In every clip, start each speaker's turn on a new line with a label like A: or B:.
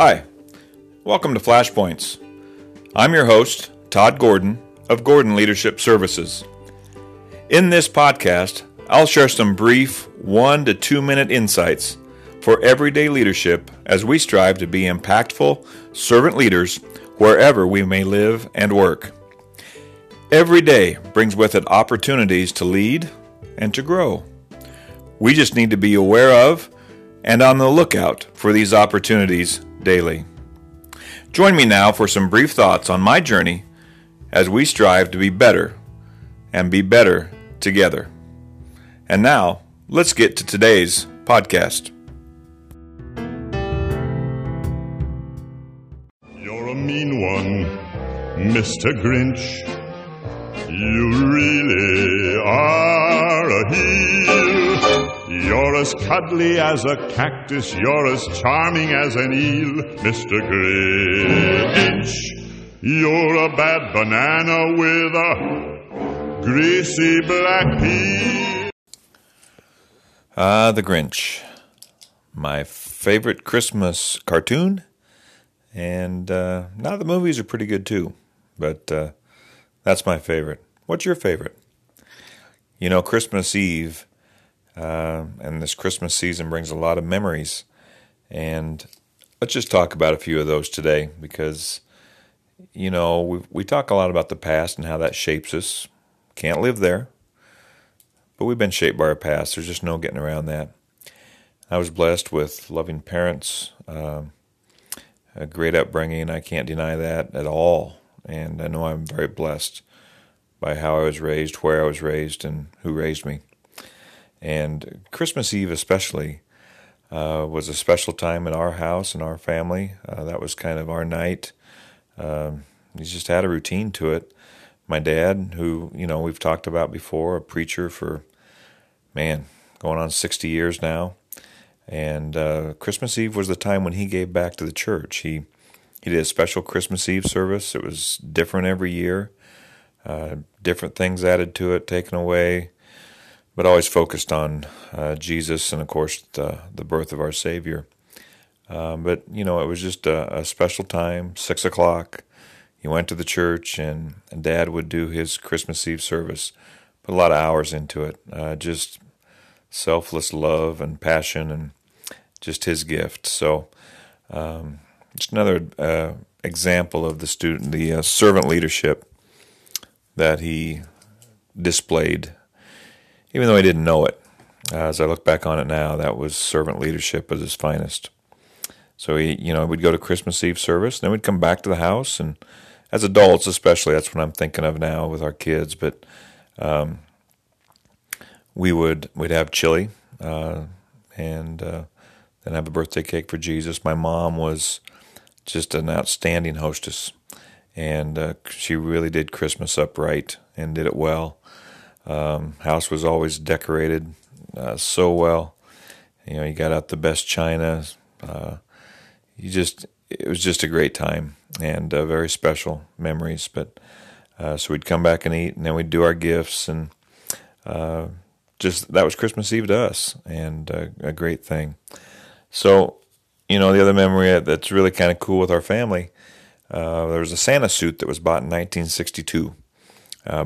A: Hi, welcome to Flashpoints. I'm your host, Todd Gordon of Gordon Leadership Services. In this podcast, I'll share some brief one to two minute insights for everyday leadership as we strive to be impactful servant leaders wherever we may live and work. Every day brings with it opportunities to lead and to grow. We just need to be aware of and on the lookout for these opportunities daily. Join me now for some brief thoughts on my journey as we strive to be better and be better together. And now, let's get to today's podcast.
B: You're a mean one, Mr. Grinch. You really as cuddly as a cactus, you're as charming as an eel, Mr. Grinch. You're a bad banana with a greasy black peel.
A: Ah, The Grinch. My favorite Christmas cartoon. And uh, now the movies are pretty good too. But uh, that's my favorite. What's your favorite? You know, Christmas Eve uh, and this Christmas season brings a lot of memories. And let's just talk about a few of those today because, you know, we, we talk a lot about the past and how that shapes us. Can't live there, but we've been shaped by our past. There's just no getting around that. I was blessed with loving parents, um, a great upbringing. I can't deny that at all. And I know I'm very blessed by how I was raised, where I was raised, and who raised me. And Christmas Eve, especially, uh, was a special time in our house and our family. Uh, that was kind of our night. Um, we just had a routine to it. My dad, who, you know, we've talked about before, a preacher for, man, going on 60 years now. And uh, Christmas Eve was the time when he gave back to the church. He he did a special Christmas Eve service. It was different every year, uh, different things added to it, taken away but always focused on uh, Jesus and, of course, the, the birth of our Savior. Uh, but, you know, it was just a, a, special time, 6 o'clock. You went to the church, and, and, Dad would do his Christmas Eve service. Put a lot of hours into it. Uh, just selfless love and passion and just his gift. So, um, just another uh, example of the student, the uh, servant leadership that he displayed even though I didn't know it. As I look back on it now, that was servant leadership at its finest. So he, you know, we'd go to Christmas Eve service, then we'd come back to the house, and as adults, especially, that's what I'm thinking of now with our kids. But um, we would we'd have chili, uh, and uh, then have a birthday cake for Jesus. My mom was just an outstanding hostess, and uh, she really did Christmas up right and did it well. Um, house was always decorated uh, so well. You know, you got out the best china. Uh, you just, it was just a great time and uh, very special memories. But uh, so we'd come back and eat, and then we'd do our gifts, and uh, just that was Christmas Eve to us, and uh, a great thing. So, you know, the other memory that's really kind of cool with our family. there was a Santa suit that was bought in 1962,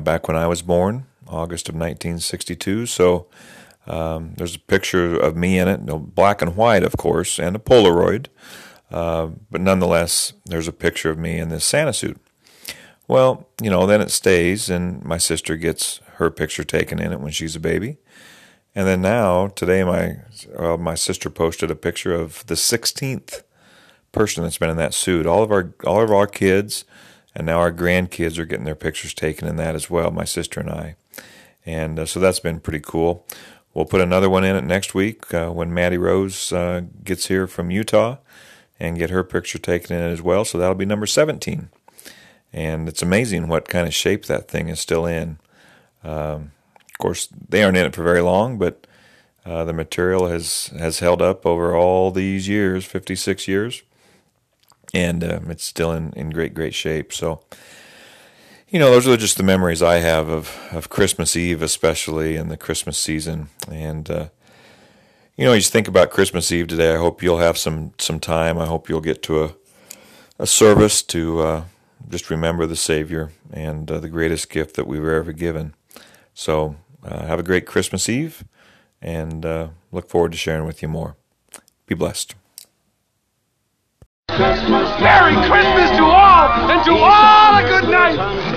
A: back when I was born. August of 1962. So um, there's a picture of me in it, black and white, of course, and a Polaroid. Uh, but nonetheless, there's a picture of me in this Santa suit. Well, you know, then it stays, and my sister gets her picture taken in it when she's a baby. And then now, today, my uh, my sister posted a picture of the 16th person that's been in that suit. All of our all of our kids, and now our grandkids are getting their pictures taken in that as well. My sister and I. And uh, so that's been pretty cool. We'll put another one in it next week uh, when Maddie Rose uh, gets here from Utah and get her picture taken in it as well. So that'll be number 17. And it's amazing what kind of shape that thing is still in. Um, of course, they aren't in it for very long, but uh, the material has, has held up over all these years 56 years. And um, it's still in, in great, great shape. So you know, those are just the memories I have of, of Christmas Eve, especially in the Christmas season. And, uh, you know, you think about Christmas Eve today, I hope you'll have some some time. I hope you'll get to a a service to uh, just remember the Savior and uh, the greatest gift that we were ever given. So uh, have a great Christmas Eve, and uh, look forward to sharing with you more. Be blessed.
C: Christmas. Merry Christmas to all, and to all a good night.